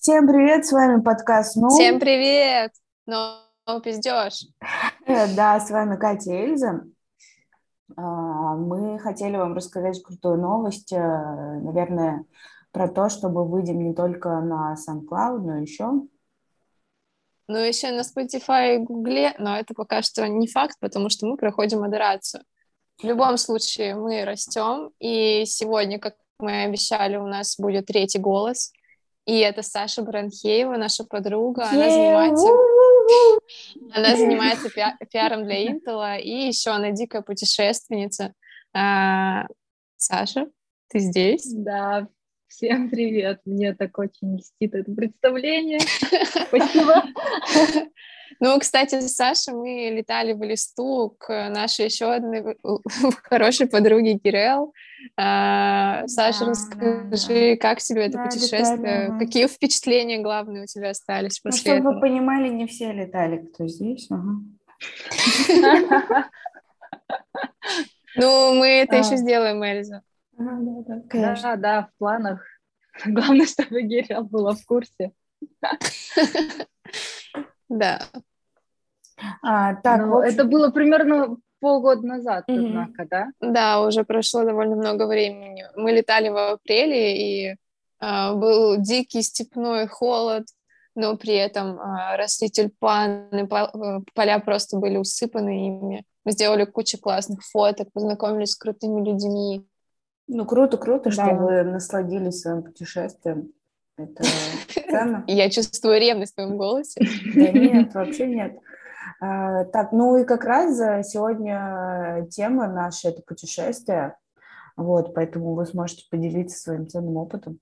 Всем привет, с вами подкаст «Ну». Всем привет! Ну, ну пиздешь. Да, с вами Катя и Эльза. А, мы хотели вам рассказать крутую новость, э, наверное, про то, чтобы выйдем не только на SoundCloud, но еще... Ну, еще на Spotify и Google, но это пока что не факт, потому что мы проходим модерацию. В любом случае, мы растем, и сегодня, как мы обещали, у нас будет третий голос, и это Саша Бранхеева, наша подруга, она занимается... Она занимается пи- пиаром для Интела, и еще она дикая путешественница. А, Саша, ты здесь? Да, всем привет. Мне так очень льстит это представление. Спасибо. Ну, кстати, с Сашей мы летали в листу к нашей еще одной хорошей подруге Кирелл. А, Саша, да, расскажи, да, как тебе это да, путешествие? Летали, Какие впечатления главные у тебя остались ну, после ну, чтобы этого? вы понимали, не все летали, кто здесь. Ну, мы это еще сделаем, Эльза. Да, да, в планах. Главное, чтобы Кирилл была в курсе. Да. А, так, ну, это было примерно полгода назад, mm-hmm. однако, да? Да, уже прошло довольно много времени. Мы летали в апреле, и э, был дикий степной холод, но при этом э, росли тюльпаны, поля просто были усыпаны ими. Мы сделали кучу классных фоток, познакомились с крутыми людьми. Ну, круто, круто, да. что вы насладились своим путешествием. Это ценно. Я чувствую ревность в твоем голосе. Да нет, вообще нет. А, так, ну и как раз сегодня тема наша – это путешествие, вот, поэтому вы сможете поделиться своим ценным опытом.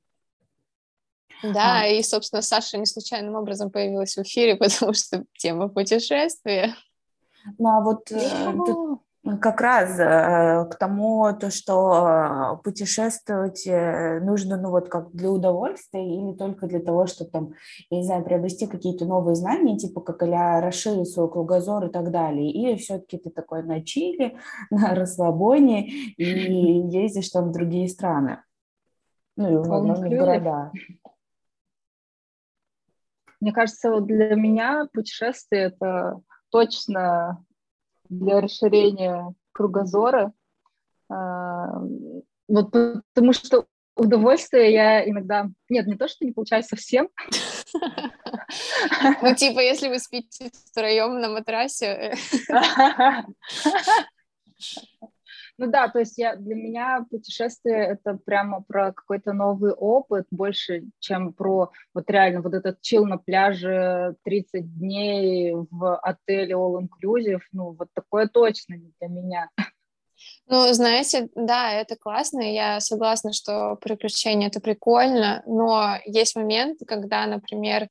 Да, а. и, собственно, Саша не случайным образом появилась в эфире, потому что тема путешествия. Ну, а вот э, тут как раз э, к тому, то, что э, путешествовать э, нужно, ну вот как для удовольствия или только для того, чтобы там, я не знаю, приобрести какие-то новые знания, типа как а расширить свой кругозор и так далее. Или все-таки ты такой на чили, на расслабоне и ездишь там в другие страны. Ну и, возможно, в города. Мне кажется, вот для меня путешествие – это точно для расширения кругозора. А, вот потому что удовольствие я иногда... Нет, не то, что не получаю совсем. Ну, типа, если вы спите втроем на матрасе... Ну да, то есть я, для меня путешествие — это прямо про какой-то новый опыт, больше, чем про вот реально вот этот чил на пляже 30 дней в отеле All Inclusive, ну вот такое точно не для меня. Ну, знаете, да, это классно, я согласна, что приключения — это прикольно, но есть моменты, когда, например,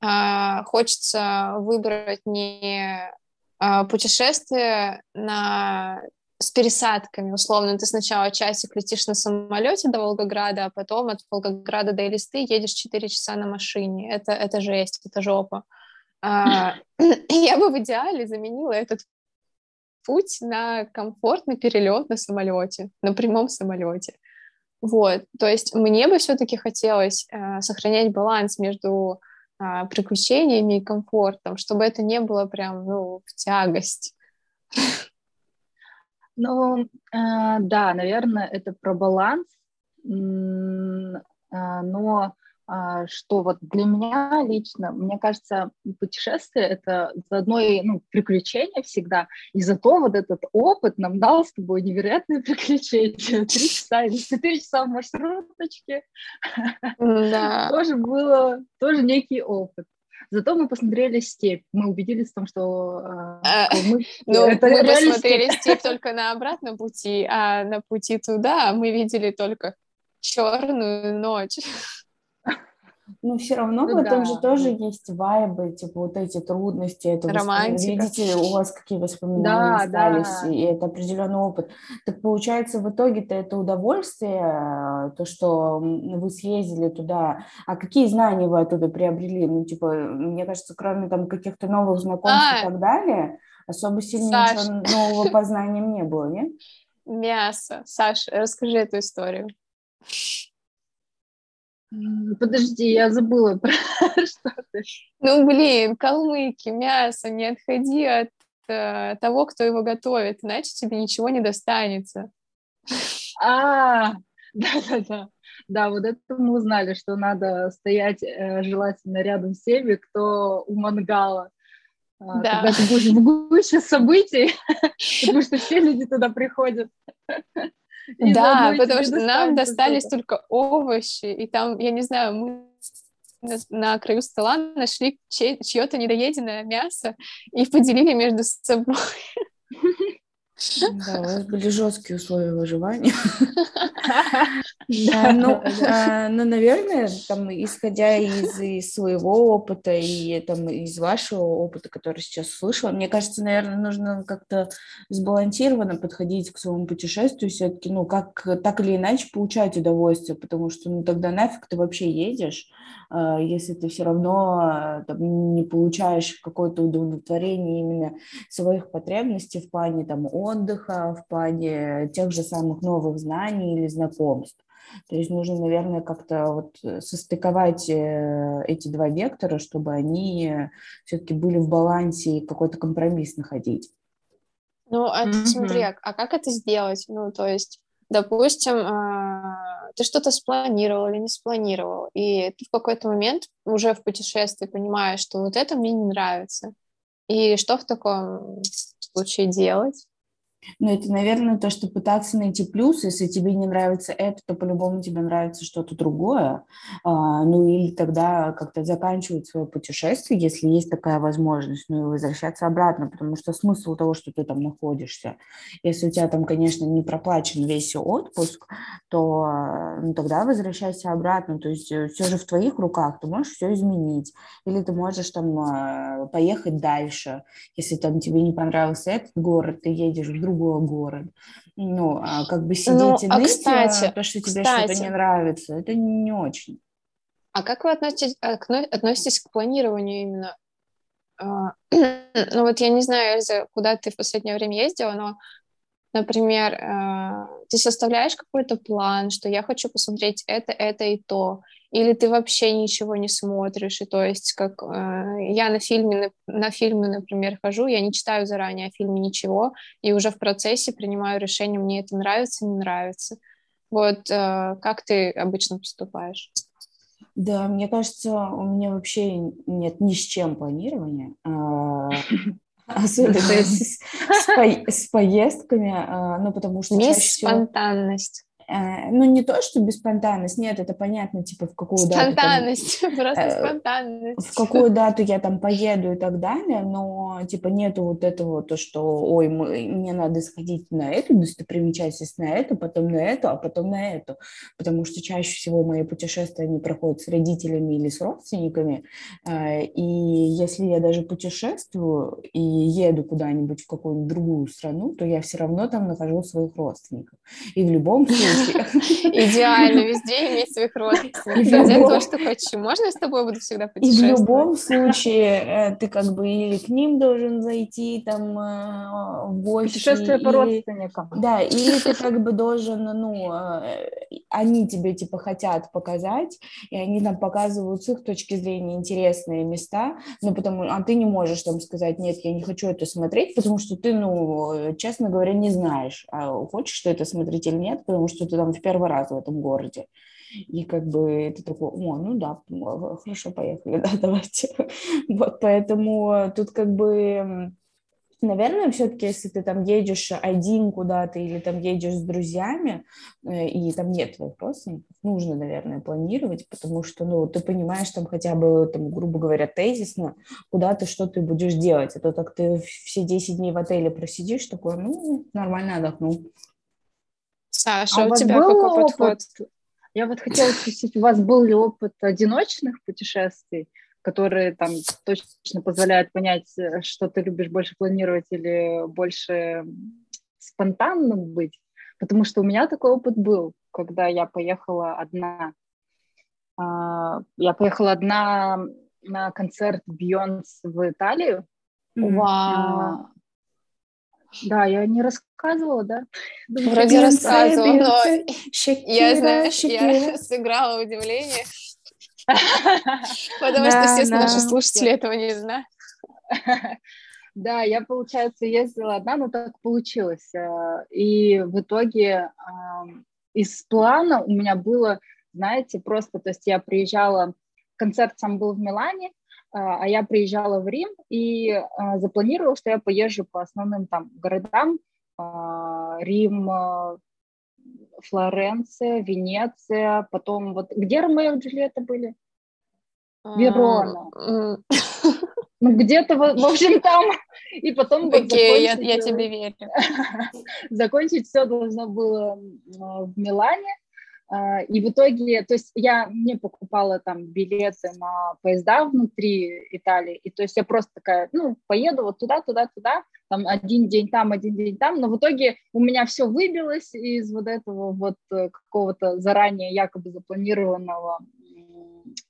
а, хочется выбрать не а, путешествие на с пересадками, условно, ты сначала часик летишь на самолете до Волгограда, а потом от Волгограда до Элисты едешь 4 часа на машине. Это, это жесть, это жопа. А, я бы в идеале заменила этот путь на комфортный перелет на самолете, на прямом самолете. Вот, то есть мне бы все-таки хотелось э, сохранять баланс между э, приключениями и комфортом, чтобы это не было прям, ну, в тягость. Ну, э, да, наверное, это про баланс, э, но э, что вот для меня лично, мне кажется, путешествие — это заодно и ну, приключение всегда, и зато вот этот опыт нам дал с тобой невероятные приключения. Три часа или четыре часа в маршруточке. Да. Тоже было, тоже некий опыт. Зато мы посмотрели степь, мы убедились в том, что э, мы... Ну, мы посмотрели степь только на обратном пути, а на пути туда мы видели только черную ночь. Ну, все равно ну, в этом да. же тоже есть вайбы, типа вот эти трудности, это Романтика. видите, у вас какие воспоминания да, остались, да. и это определенный опыт. Так получается, в итоге-то это удовольствие, то, что вы съездили туда, а какие знания вы оттуда приобрели? Ну, типа, мне кажется, кроме там каких-то новых знакомств а, и так далее, особо сильно Саш. ничего нового познания не было, нет? Мясо. Саша, расскажи эту историю. Подожди, я забыла про что ты. Ну, блин, калмыки, мясо, не отходи от э, того, кто его готовит, иначе тебе ничего не достанется. А, да-да-да. Да, вот это мы узнали, что надо стоять э, желательно рядом с теми, кто у мангала. А, да. Когда ты будешь в гуще событий, потому что все люди туда приходят. Да, потому что нам достались только овощи, и там, я не знаю, мы на краю стола нашли чье-то недоеденное мясо и поделили между собой. Да, у вас были жесткие условия выживания. Ну, а, ну, наверное, там, исходя из своего опыта и там из вашего опыта, который сейчас слышала, мне кажется, наверное, нужно как-то сбалансированно подходить к своему путешествию, все-таки, ну, как так или иначе получать удовольствие, потому что, ну, тогда нафиг ты вообще едешь, а, если ты все равно там, не получаешь какое-то удовлетворение именно своих потребностей в плане там отдыха, в плане тех же самых новых знаний или знакомств. То есть нужно, наверное, как-то вот состыковать э, эти два вектора, чтобы они все-таки были в балансе и какой-то компромисс находить. Ну, а mm-hmm. смотри, а, а как это сделать? Ну, то есть, допустим, а, ты что-то спланировал или не спланировал, и ты в какой-то момент уже в путешествии понимаешь, что вот это мне не нравится. И что в таком случае делать? Ну, это, наверное, то, что пытаться найти плюс. Если тебе не нравится это, то по-любому тебе нравится что-то другое. А, ну, или тогда как-то заканчивать свое путешествие, если есть такая возможность, ну, и возвращаться обратно, потому что смысл того, что ты там находишься. Если у тебя там, конечно, не проплачен весь отпуск, то ну, тогда возвращайся обратно. То есть э, все же в твоих руках, ты можешь все изменить. Или ты можешь там а, поехать дальше. Если там тебе не понравился этот город, ты едешь в другой город. Ну, а как бы сидеть ну, и а ныть, кстати, то, что тебе кстати, что-то не нравится, это не очень. А как вы относитесь, э, относитесь к планированию именно? А, ну вот я не знаю, куда ты в последнее время ездила, но, например, э, ты составляешь какой-то план, что я хочу посмотреть это, это и то, или ты вообще ничего не смотришь, и то есть как э, я на фильме, на, на фильмы, например, хожу, я не читаю заранее о фильме ничего, и уже в процессе принимаю решение, мне это нравится, не нравится. Вот э, как ты обычно поступаешь? Да, мне кажется, у меня вообще нет ни с чем планирования. Особенно с, с, поездками, а, ну, потому что Есть спонтанность. Э, ну, не то, что беспонтанность, нет, это понятно, типа, в какую спонтанность, дату... Спонтанность, просто э, спонтанность. В какую дату я там поеду и так далее, но, типа, нету вот этого, то, что, ой, мы, мне надо сходить на эту достопримечательность, на эту, потом на эту, а потом на эту, потому что чаще всего мои путешествия, они проходят с родителями или с родственниками, э, и если я даже путешествую и еду куда-нибудь в какую-нибудь другую страну, то я все равно там нахожу своих родственников. И в любом случае Идеально, везде иметь своих родственников. Делать то, что хочу. Можно я с тобой буду всегда путешествовать? И в любом случае э, ты как бы или к ним должен зайти там э, в гости. Путешествие по родственникам. Да, или ты как бы должен, ну, э, они тебе типа хотят показать, и они там показывают с их точки зрения интересные места, но потому, а ты не можешь там сказать, нет, я не хочу это смотреть, потому что ты, ну, честно говоря, не знаешь, а хочешь ты это смотреть или нет, потому что ты там в первый раз в этом городе. И как бы ты такой, о, ну да, хорошо, поехали, да, давайте. Вот, поэтому тут как бы, наверное, все-таки, если ты там едешь один куда-то или там едешь с друзьями, э, и там нет родственников, нужно, наверное, планировать, потому что, ну, ты понимаешь там хотя бы, там, грубо говоря, тезисно, куда ты, что ты будешь делать. А то так ты все 10 дней в отеле просидишь, такой, ну, нормально отдохнул. Саша, а у тебя какой опыт? подход? Я вот хотела спросить, у вас был ли опыт одиночных путешествий, которые там точно позволяют понять, э, что ты любишь больше планировать или больше спонтанным быть? Потому что у меня такой опыт был, когда я поехала одна. А, я поехала одна на концерт Бьонс в Италию. Вау! Да, я не рассказывала, да? Вроде рассказывала, но я, знаешь, я сыграла удивление. Потому что, естественно, наши слушатели этого не знают. Да, я, получается, ездила одна, но так получилось. Э, и в итоге из плана у меня было, знаете, просто, то есть я приезжала, концерт сам был в Милане, а, а я приезжала в Рим и а, запланировала, что я поезжу по основным там городам, а, Рим, Флоренция, Венеция, потом вот где Ромео и Джульетта были? Верона. Ну, где-то, в общем, там. И потом... Окей, я, я тебе верю. Закончить все должно было в Милане. А, и в итоге, то есть я не покупала там билеты на поезда внутри Италии, и то есть я просто такая, ну, поеду вот туда, туда, туда, там один день там, один день там, но в итоге у меня все выбилось из вот этого вот э, какого-то заранее якобы запланированного,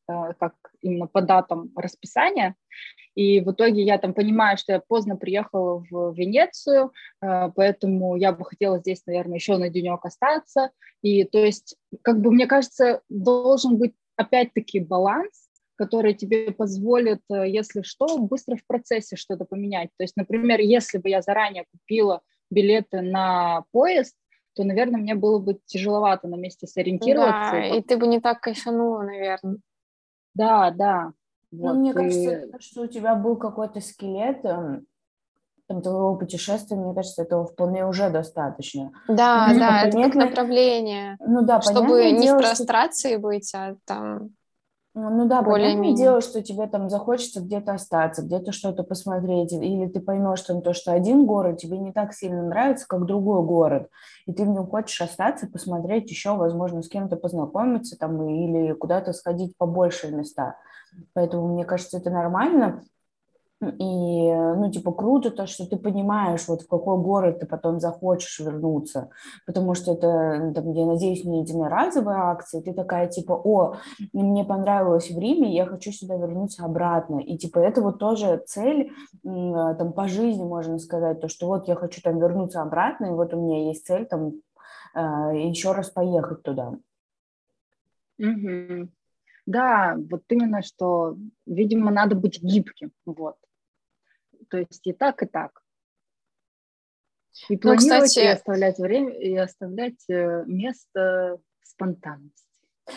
э, как именно по датам расписания, и в итоге я там понимаю, что я поздно приехала в Венецию, э, поэтому я бы хотела здесь, наверное, еще на денек остаться. И то есть, как бы мне кажется, должен быть опять-таки баланс, который тебе позволит, э, если что, быстро в процессе что-то поменять. То есть, например, если бы я заранее купила билеты на поезд, то, наверное, мне было бы тяжеловато на месте сориентироваться. Да, и ты бы не так кайфанула, наверное. Да, да. Вот, ну, мне и... кажется, что у тебя был какой-то скелет эм, там, твоего путешествия, мне кажется, этого вполне уже достаточно. Да, ну, да, понятно... это как направление. Ну да, Чтобы не дело, в прострации что... быть, а там ну, ну да, более понятное дело, что тебе там захочется где-то остаться, где-то что-то посмотреть, или ты поймешь там то, что один город тебе не так сильно нравится, как другой город, и ты в нем хочешь остаться, посмотреть еще, возможно, с кем-то познакомиться там или куда-то сходить по большие места. Поэтому, мне кажется, это нормально. И, ну, типа, круто то, что ты понимаешь, вот в какой город ты потом захочешь вернуться, потому что это, там, я надеюсь, не единоразовая акция, ты такая, типа, о, мне понравилось в Риме, я хочу сюда вернуться обратно, и, типа, это вот тоже цель, там, по жизни, можно сказать, то, что вот я хочу там вернуться обратно, и вот у меня есть цель, там, а, еще раз поехать туда. Mm-hmm. Да, вот именно, что, видимо, надо быть гибким, вот. То есть и так, и так. И ну, планировать, кстати... и оставлять время, и оставлять э, место спонтанности.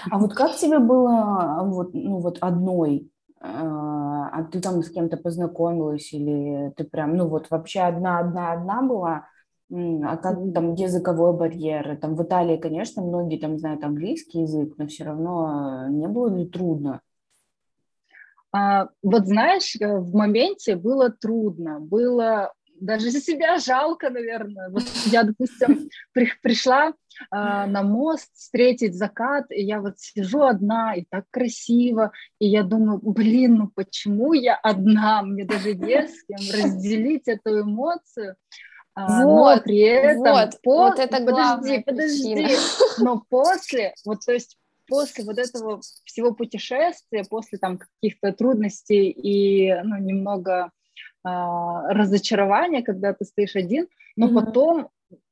А вот как тебе было вот, ну, вот одной? А, а ты там с кем-то познакомилась или ты прям, ну вот вообще одна-одна-одна была? А как там языковой барьер? Там в Италии, конечно, многие там знают английский язык, но все равно не было ли трудно? А, вот знаешь, э, в моменте было трудно, было даже за себя жалко, наверное. Вот я, допустим, при, пришла а, на мост встретить закат, и я вот сижу одна, и так красиво, и я думаю, блин, ну почему я одна? Мне даже не с кем разделить эту эмоцию. А, вот, но при этом вот, по... вот это подожди, подожди, но после, вот то есть после вот этого всего путешествия, после там каких-то трудностей и ну, немного а, разочарования, когда ты стоишь один, но mm-hmm. потом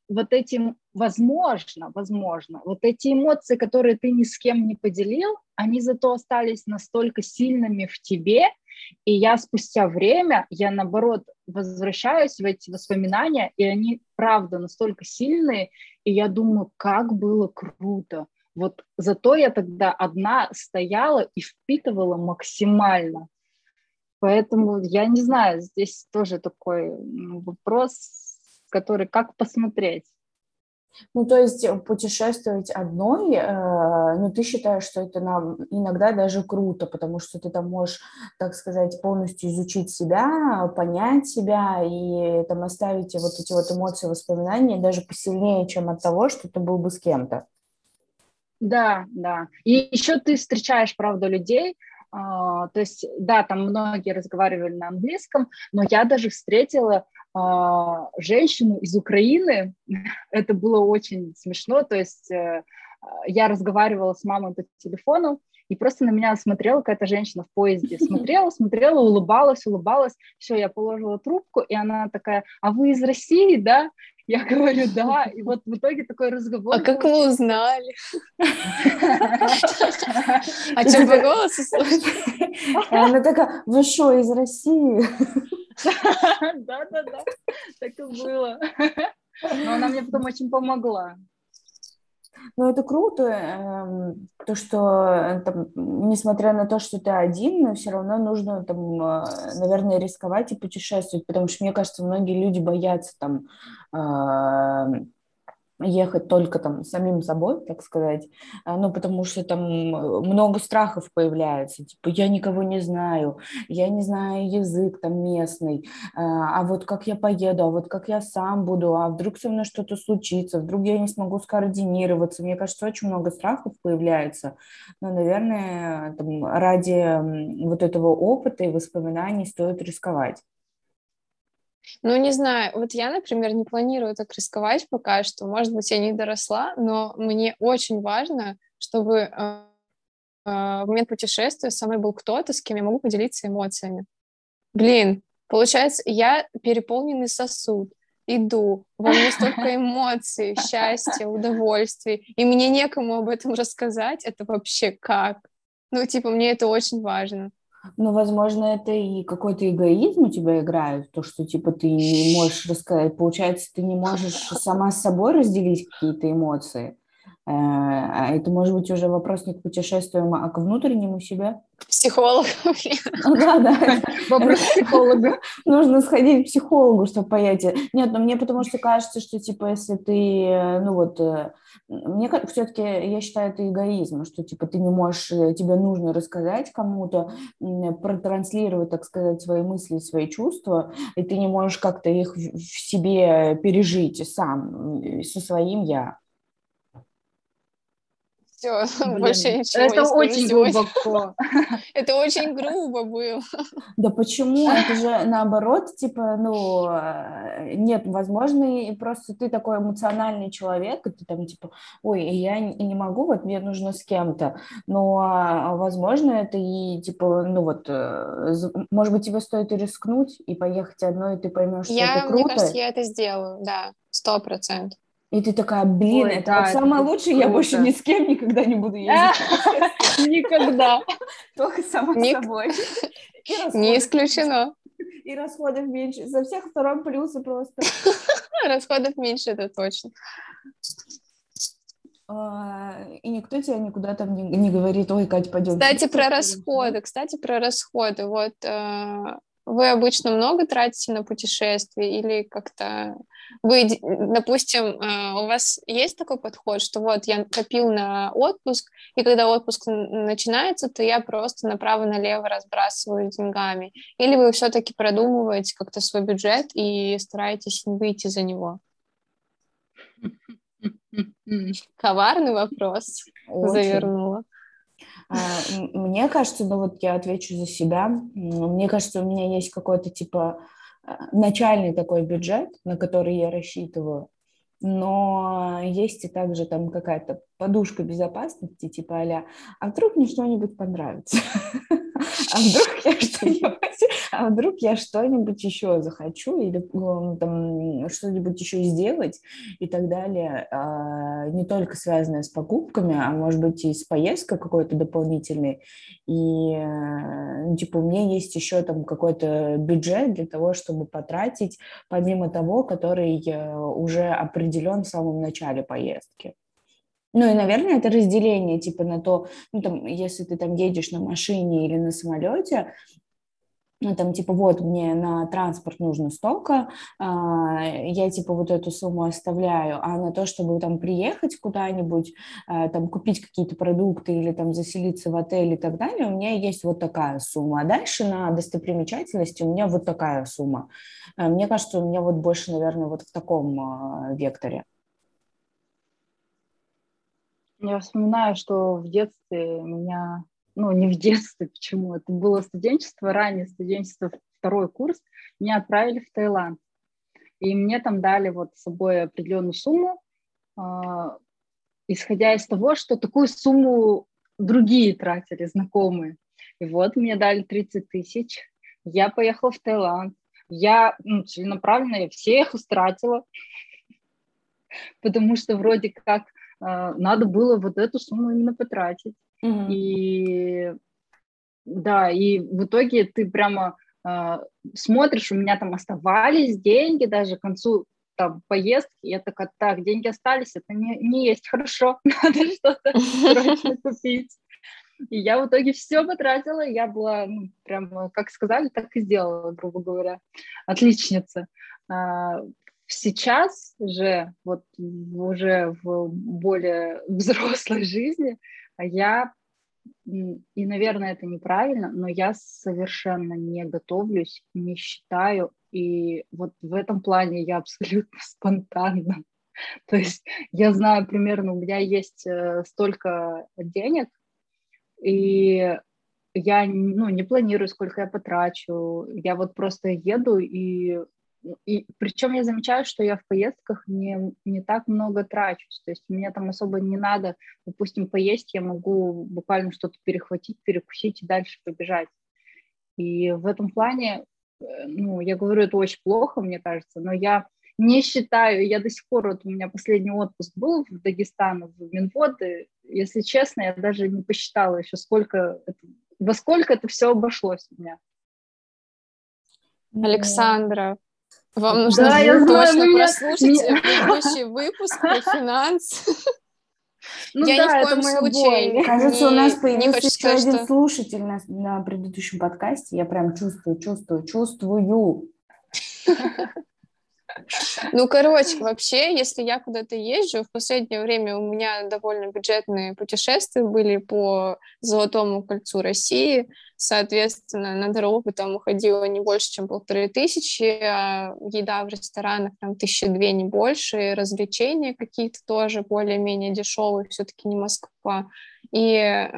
вот этим, возможно, возможно, вот эти эмоции, которые ты ни с кем не поделил, они зато остались настолько сильными в тебе, и я спустя время, я наоборот возвращаюсь в эти воспоминания, и они правда настолько сильные, и я думаю, как было круто. Вот зато я тогда одна стояла и впитывала максимально. Поэтому я не знаю, здесь тоже такой вопрос, который как посмотреть. Ну, то есть э, путешествовать одной, э, ну, ты считаешь, что это нам иногда даже круто, потому что ты там можешь, так сказать, полностью изучить себя, понять себя и там оставить вот эти вот эмоции, воспоминания даже посильнее, чем от того, что ты был бы с кем-то. Да, да. И еще ты встречаешь, правда, людей, Uh, то есть, да, там многие разговаривали на английском, но я даже встретила женщину из Украины. Это было очень смешно. То есть э, я разговаривала с мамой по телефону, и просто на меня смотрела какая-то женщина в поезде. Смотрела, смотрела, улыбалась, улыбалась. Все, я положила трубку, и она такая, а вы из России, да? Я говорю, да. И вот в итоге такой разговор. А как вы узнали? А что по голосу Она такая, вы что, из России? Да-да-да, так и было. Но она мне потом очень помогла. Ну, это круто, эм, то, что, э, там, несмотря на то, что ты один, но все равно нужно, там, э, наверное, рисковать и путешествовать, потому что, мне кажется, многие люди боятся, там, э, ехать только там самим собой, так сказать, а, ну, потому что там много страхов появляется, типа, я никого не знаю, я не знаю язык там местный, а, а вот как я поеду, а вот как я сам буду, а вдруг со мной что-то случится, вдруг я не смогу скоординироваться, мне кажется, очень много страхов появляется, но, наверное, там, ради вот этого опыта и воспоминаний стоит рисковать. Ну, не знаю, вот я, например, не планирую так рисковать пока что, может быть, я не доросла, но мне очень важно, чтобы э, э, в момент путешествия со мной был кто-то, с кем я могу поделиться эмоциями. Блин, получается, я переполненный сосуд, иду, во мне столько эмоций, счастья, удовольствий, и мне некому об этом рассказать, это вообще как? Ну, типа, мне это очень важно. Ну, возможно, это и какой-то эгоизм у тебя играет, то, что, типа, ты не можешь рассказать. Получается, ты не можешь сама с собой разделить какие-то эмоции. Э, а это может быть уже вопрос не к путешествиям, а к внутреннему себе. К психологу. Ну да, да. Вопрос к психологу. Нужно сходить к психологу, чтобы понять. Нет, но мне потому что кажется, что, типа, если ты, ну вот, э, мне все-таки, я считаю, это эгоизм, что, типа, ты не можешь, э, тебе нужно рассказать кому-то, протранслировать, так сказать, свои мысли, свои чувства, и ты не можешь как-то их в себе пережить сам, со своим «я». Все, больше ничего Это очень глубоко. Это очень грубо было. Да почему? Это же наоборот, типа, ну, э, нет, возможно, и просто ты такой эмоциональный человек, и ты там, типа, ой, я не могу, вот мне нужно с кем-то. Но, а, возможно, это и, типа, ну вот, э, может быть, тебе стоит и рискнуть, и поехать одной, и ты поймешь, что я, это круто. Мне кажется, я это сделаю, да, сто процентов. И ты такая, блин, Ой, это да, вот самое лучшее, я больше ни с кем никогда не буду ездить. Никогда. Только сама собой. Не исключено. И расходов меньше. За всех второй плюсы просто. Расходов меньше, это точно. А, и никто тебе никуда там не, говорит, ой, Катя, пойдем. Кстати, про расходы. Кстати, про расходы. Вот э, вы обычно много тратите на путешествия или как-то вы, допустим, э, у вас есть такой подход, что вот я копил на отпуск, и когда отпуск начинается, то я просто направо-налево разбрасываю деньгами? Или вы все-таки продумываете как-то свой бюджет и стараетесь не выйти за него? Коварный вопрос Очень. завернула. А, мне кажется, ну вот я отвечу за себя. Мне кажется, у меня есть какой-то типа начальный такой бюджет, на который я рассчитываю, но есть и также там какая-то подушка безопасности, типа а а вдруг мне что-нибудь понравится? А вдруг я что-нибудь, а вдруг я что-нибудь еще захочу или там что-нибудь еще сделать и так далее, а, не только связанное с покупками, а может быть и с поездкой какой-то дополнительной. И э, ну, типа у меня есть еще там какой-то бюджет для того, чтобы потратить, помимо того, который э, уже определен в самом начале поездки. Ну и, наверное, это разделение типа на то, ну там, если ты там едешь на машине или на самолете, ну, там, типа, вот, мне на транспорт нужно столько, а, я, типа, вот эту сумму оставляю, а на то, чтобы там приехать куда-нибудь, а, там, купить какие-то продукты или там заселиться в отель и так далее, у меня есть вот такая сумма. А дальше на достопримечательности у меня вот такая сумма. А, мне кажется, у меня вот больше, наверное, вот в таком а, векторе. Я вспоминаю, что в детстве меня, ну, не в детстве, почему, это было студенчество, раннее студенчество, второй курс, меня отправили в Таиланд. И мне там дали вот с собой определенную сумму, а, исходя из того, что такую сумму другие тратили, знакомые. И вот мне дали 30 тысяч, я поехала в Таиланд, я ну, целенаправленно я всех истратила, потому что вроде как э, надо было вот эту сумму именно потратить. Mm-hmm. И да, и в итоге ты прямо э, смотришь, у меня там оставались деньги даже к концу там поездки, я такая, так, деньги остались, это не, не есть хорошо, надо что-то срочно купить. И я в итоге все потратила, я была, ну, прям, как сказали, так и сделала, грубо говоря. Отличница. А, сейчас же, вот уже в более взрослой жизни, я, и, наверное, это неправильно, но я совершенно не готовлюсь, не считаю, и вот в этом плане я абсолютно спонтанна. То есть я знаю примерно, у меня есть э, столько денег, и я ну, не планирую, сколько я потрачу. Я вот просто еду и и причем я замечаю, что я в поездках не, не так много трачусь. То есть мне там особо не надо, допустим, поесть, я могу буквально что-то перехватить, перекусить и дальше побежать. И в этом плане, э, ну, я говорю, это очень плохо, мне кажется, но я не считаю, я до сих пор, вот у меня последний отпуск был в Дагестане, в Минводы, если честно, я даже не посчитала еще, сколько, это, во сколько это все обошлось у меня. Александра, вам нужно да, я точно знаю, прослушать меня... предыдущий выпуск про финансы. Ну я да, ни в коем случае боль. Кажется, у нас появился еще сказать, один что... слушатель на, на предыдущем подкасте. Я прям чувствую, чувствую, чувствую. Ну, короче, вообще, если я куда-то езжу, в последнее время у меня довольно бюджетные путешествия были по Золотому кольцу России, соответственно, на дорогу там уходило не больше, чем полторы тысячи, а еда в ресторанах там тысячи две, не больше, развлечения какие-то тоже более-менее дешевые, все-таки не Москва. И э,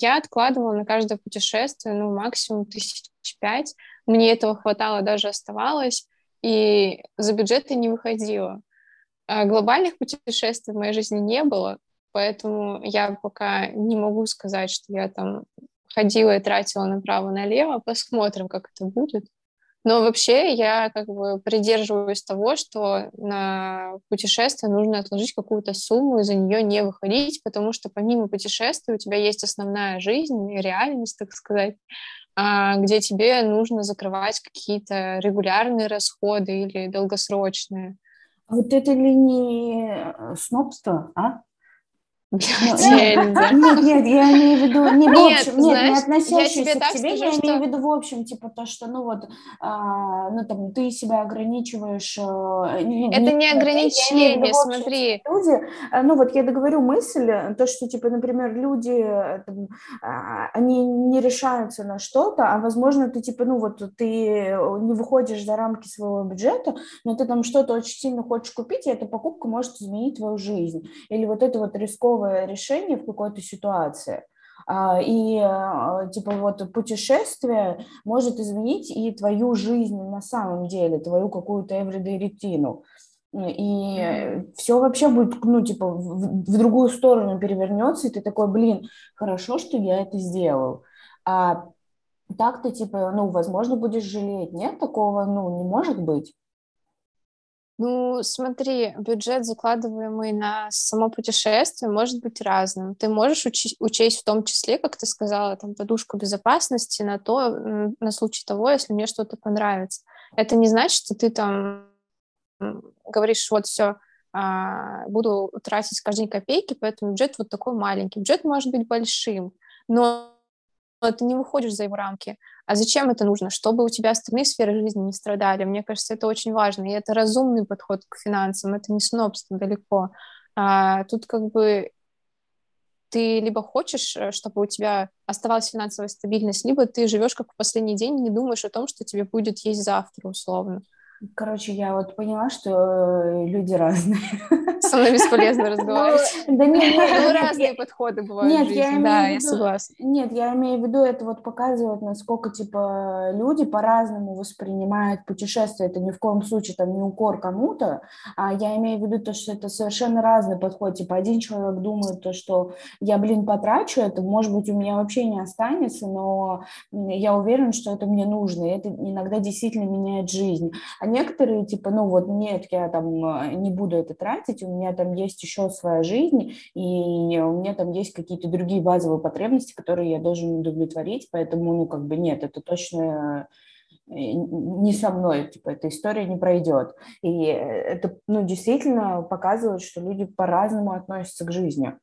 я откладывала на каждое путешествие, ну, максимум тысяч пять. Мне этого хватало, даже оставалось и за бюджеты не выходила. А глобальных путешествий в моей жизни не было, поэтому я пока не могу сказать, что я там ходила и тратила направо-налево. Посмотрим, как это будет. Но вообще я как бы придерживаюсь того, что на путешествие нужно отложить какую-то сумму и за нее не выходить, потому что помимо путешествия у тебя есть основная жизнь, реальность, так сказать. А, где тебе нужно закрывать какие-то регулярные расходы или долгосрочные. А вот это ли не э, снобство, а? Нет, нет, я имею в виду не в общем, нет, не относящийся к тебе, я имею в виду в общем, типа то, что, ну вот, а, ну там, ты себя ограничиваешь. Э, это не ограничение, смотри. Люди, э, ну вот я договорю мысль, то, что, типа, например, люди, э, а, они не решаются на что-то, а возможно, ты, типа, ну вот, ты не выходишь за рамки своего бюджета, но ты там что-то очень сильно хочешь купить, и эта покупка может изменить твою жизнь. Или вот это вот рисковое новое решение в какой-то ситуации. А, и а, типа вот путешествие может изменить и твою жизнь на самом деле, твою какую-то everyday рутину. И mm-hmm. все вообще будет, ну, типа, в, в другую сторону перевернется, и ты такой, блин, хорошо, что я это сделал. А так ты, типа, ну, возможно, будешь жалеть. Нет, такого, ну, не может быть. Ну, смотри, бюджет, закладываемый на само путешествие, может быть разным. Ты можешь учи- учесть в том числе, как ты сказала, там, подушку безопасности на то, на случай того, если мне что-то понравится. Это не значит, что ты там говоришь, вот все, а, буду тратить каждый день копейки, поэтому бюджет вот такой маленький. Бюджет может быть большим, но ты не выходишь за его рамки. А зачем это нужно? Чтобы у тебя остальные сферы жизни не страдали. Мне кажется, это очень важно. И это разумный подход к финансам. Это не снобство далеко. А, тут как бы ты либо хочешь, э, чтобы у тебя оставалась финансовая стабильность, либо ты живешь как в последний день и не думаешь о том, что тебе будет есть завтра, условно. Короче, я вот поняла, что люди разные. Со мной бесполезно разговаривать. Да нет, ну разные подходы бывают Нет, я да, я согласна. Нет, я имею в виду, это вот показывает, насколько, типа, люди по-разному воспринимают путешествие. Это ни в коем случае там не укор кому-то, а я имею в виду то, что это совершенно разный подход. Типа, один человек думает то, что я, блин, потрачу это, может быть, у меня вообще не останется, но я уверен, что это мне нужно, и это иногда действительно меняет жизнь. Некоторые, типа, ну вот нет, я там э, не буду это тратить, у меня там есть еще своя жизнь, и у меня там есть какие-то другие базовые потребности, которые я должен удовлетворить, поэтому, ну, как бы нет, это точно э, не со мной, типа, эта история не пройдет. И это, ну, действительно показывает, что люди по-разному относятся к жизни.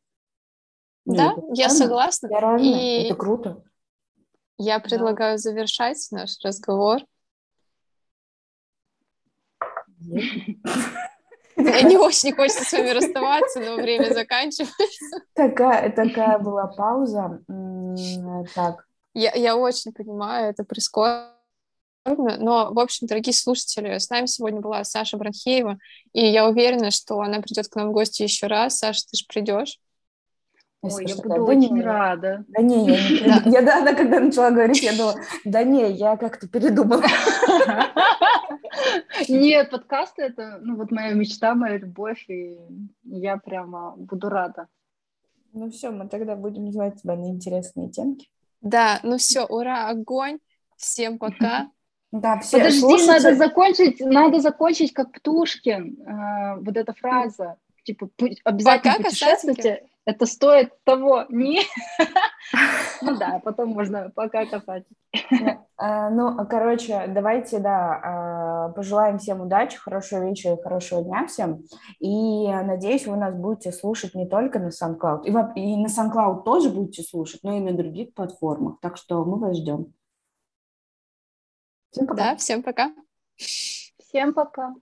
Ну, да, я согласна. Равна. И это круто. Я предлагаю да. завершать наш разговор. Мне не очень хочется с вами расставаться, но время заканчивается. Такая, такая была пауза. Так. Я, я очень понимаю, это прискорбно. Но, в общем, дорогие слушатели, с нами сегодня была Саша Бранхеева, и я уверена, что она придет к нам в гости еще раз. Саша, ты же придешь? Ой, я буду очень не, рада. Да не, я не да. Я, да, она когда начала говорить, я думала, да не, я как-то передумала. Нет, подкасты — это, ну, вот моя мечта, моя любовь, и я прямо буду рада. Ну все, мы тогда будем звать тебя на интересные темки. Да, ну все, ура, огонь, всем пока. Да, все Подожди, слушайте. надо закончить, надо закончить как Птушкин, э, вот эта фраза, типа, обязательно пока путешествуйте, это стоит того, не... Ну да, потом можно пока копать. А, ну, короче, давайте, да, а, пожелаем всем удачи, хорошего вечера и хорошего дня всем. И надеюсь, вы нас будете слушать не только на SoundCloud, и, и на SoundCloud тоже будете слушать, но и на других платформах. Так что мы вас ждем. Всем пока. Да, всем пока. Всем пока.